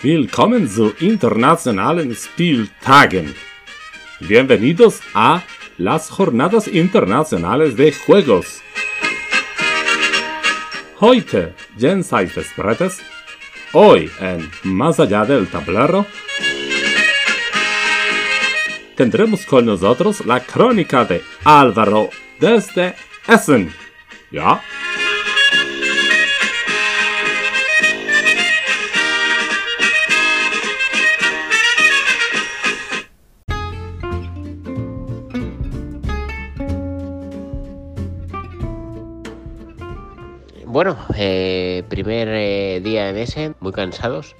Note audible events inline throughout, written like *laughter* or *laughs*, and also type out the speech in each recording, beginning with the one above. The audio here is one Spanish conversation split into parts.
Willkommen zu Internationalen Spieltagen. Bienvenidos a las Jornadas Internacionales de Juegos. Heute, jenseits des Brettes, hoy en Más allá del tablero, tendremos con nosotros la crónica de Álvaro desde Essen. ¿Ya? Bueno, eh, primer eh, día en ese, muy cansados.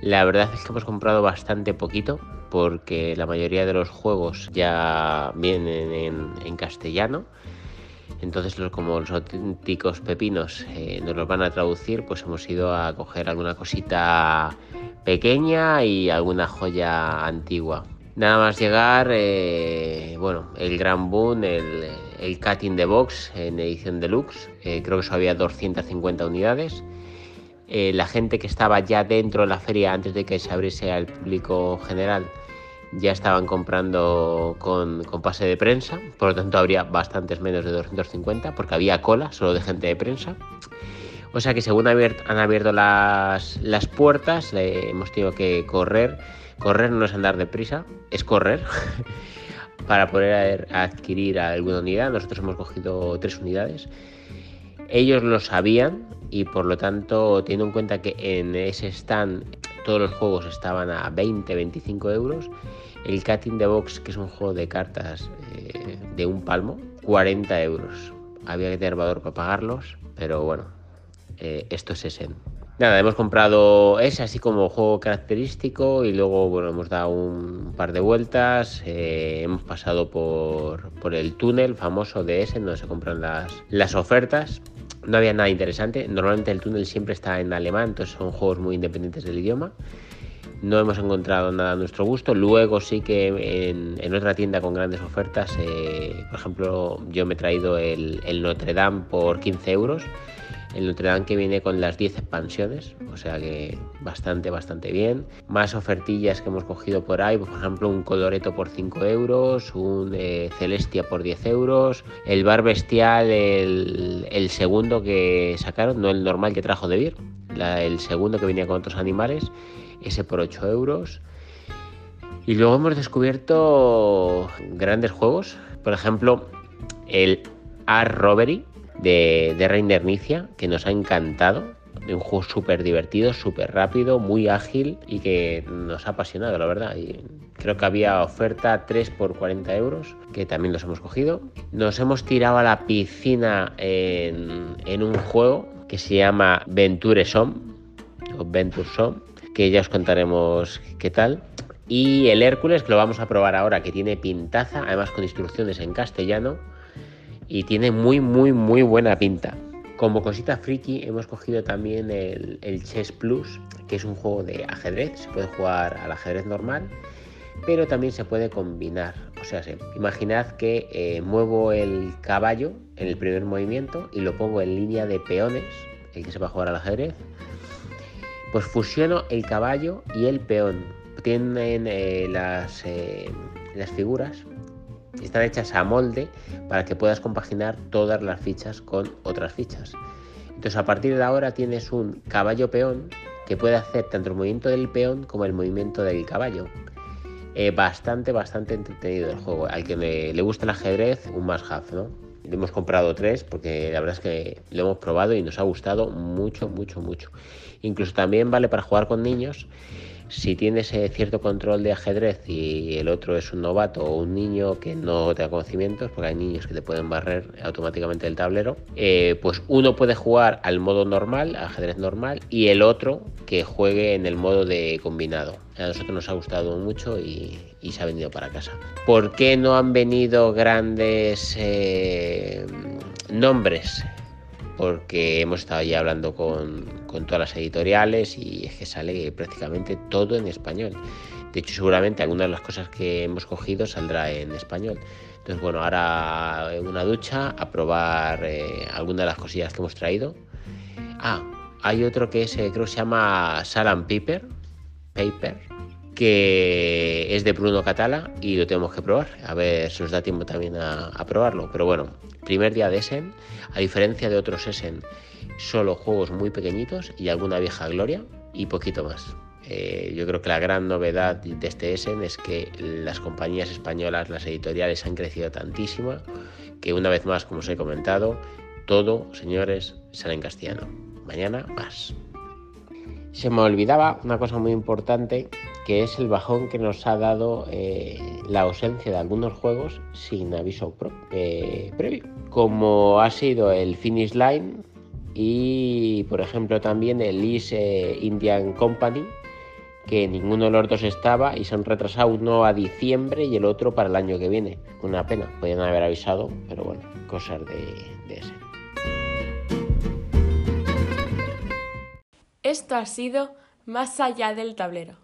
La verdad es que hemos comprado bastante poquito porque la mayoría de los juegos ya vienen en, castellano. Entonces, como los auténticos pepinos eh, nos los van a traducir, pues hemos ido a coger alguna cosita pequeña y alguna joya antigua. Nada más llegar, eh, bueno, el Gran Boom, el, el Cat in the Box en edición deluxe, eh, creo que eso había 250 unidades. Eh, la gente que estaba ya dentro de la feria antes de que se abriese al público general ya estaban comprando con, con, pase de prensa, por lo tanto habría bastantes menos de 250 porque había cola solo de gente de prensa. O sea que según han abierto las, las puertas, hemos tenido que correr Correr no es andar deprisa, es correr *laughs* para poder adquirir alguna unidad. Nosotros hemos cogido tres unidades. Ellos lo sabían y por lo tanto, teniendo en cuenta que en ese stand todos los juegos estaban a 20-25 euros, el Cat in the Box, que es un juego de cartas eh, de un palmo, 40 euros. Había que tener valor para pagarlos, pero bueno, eh, esto es Essen. Nada, hemos comprado ese así como juego característico y luego bueno, hemos dado un par de vueltas, eh, hemos pasado por, por, el túnel famoso de ese donde se compran las, las ofertas. No había nada interesante, normalmente el túnel siempre está en alemán, entonces son juegos muy independientes del idioma. No hemos encontrado nada a nuestro gusto. Luego sí que en, en otra tienda con grandes ofertas, eh, por ejemplo, yo me he traído el, el Notre Dame por 15 euros el Notre Dame que viene con las 10 expansiones, o sea que bastante, bastante bien. Más ofertillas que hemos cogido por ahí, por ejemplo, un Coloreto por 5 euros, un eh, Celestia por 10 euros, el Bar Bestial, el, segundo que sacaron, no el normal que trajo de Vir, el segundo que venía con otros animales, ese por 8 euros. Y luego hemos descubierto grandes juegos, por ejemplo, el Art Robbery, de, de Nicia, que nos ha encantado. Un juego súper divertido, súper rápido, muy ágil y que nos ha apasionado, la verdad. Y creo que había oferta 3 por 40 euros, que también los hemos cogido. Nos hemos tirado a la piscina en, un juego que se llama Venture Som, o Venture que ya os contaremos qué tal. Y el Hércules, que lo vamos a probar ahora, que tiene pintaza, además con instrucciones en castellano y tiene muy, muy, muy buena pinta. Como cosita friki hemos cogido también el, Chess Plus, que es un juego de ajedrez, se puede jugar al ajedrez normal, pero también se puede combinar. O sea, imaginad que eh, muevo el caballo en el primer movimiento y lo pongo en línea de peones, el que se va a jugar al ajedrez. Pues fusiono el caballo y el peón. Tienen eh, las, eh, las figuras están hechas a molde para que puedas compaginar todas las fichas con otras fichas. Entonces a partir de ahora tienes un caballo peón que puede hacer tanto el movimiento del peón como el movimiento del caballo. Eh, bastante, bastante entretenido el juego. Al que le, gusta el ajedrez, un más have, ¿no? Le hemos comprado tres porque la verdad es que lo hemos probado y nos ha gustado mucho, mucho, mucho. Incluso también vale para jugar con niños si tienes eh, cierto control de ajedrez y el otro es un novato o un niño que no tenga conocimientos, porque hay niños que te pueden barrer automáticamente el tablero, eh, pues uno puede jugar al modo normal, ajedrez normal, y el otro que juegue en el modo de combinado. A nosotros nos ha gustado mucho y, se ha venido para casa. ¿Por qué no han venido grandes eh, nombres porque hemos estado ya hablando con, todas las editoriales y es que sale prácticamente todo en español. De hecho, seguramente algunas de las cosas que hemos cogido saldrá en español. Entonces, bueno, ahora una ducha a probar eh, algunas de las cosillas que hemos traído. Ah, hay otro que es, eh, creo que se llama Salam Piper, Paper, que es de Bruno Catala y lo tenemos que probar. A ver si os da tiempo también a, probarlo. Pero bueno, primer día de Essen, a diferencia de otros Essen, solo juegos muy pequeñitos y alguna vieja gloria y poquito más. Eh, yo creo que la gran novedad de este Essen es que las compañías españolas, las editoriales han crecido tantísimo que una vez más, como os he comentado, todo, señores, sale en castellano. Mañana más. Se me olvidaba una cosa muy importante que es el bajón que nos ha dado eh, la ausencia de algunos juegos sin aviso eh, previo, como ha sido el Finish Line y, por ejemplo, también el East eh, Indian Company, que ninguno de los dos estaba y se han retrasado uno a diciembre y el otro para el año que viene. Una pena, podían haber avisado, pero bueno, cosas de ese. Esto ha sido Más allá del tablero.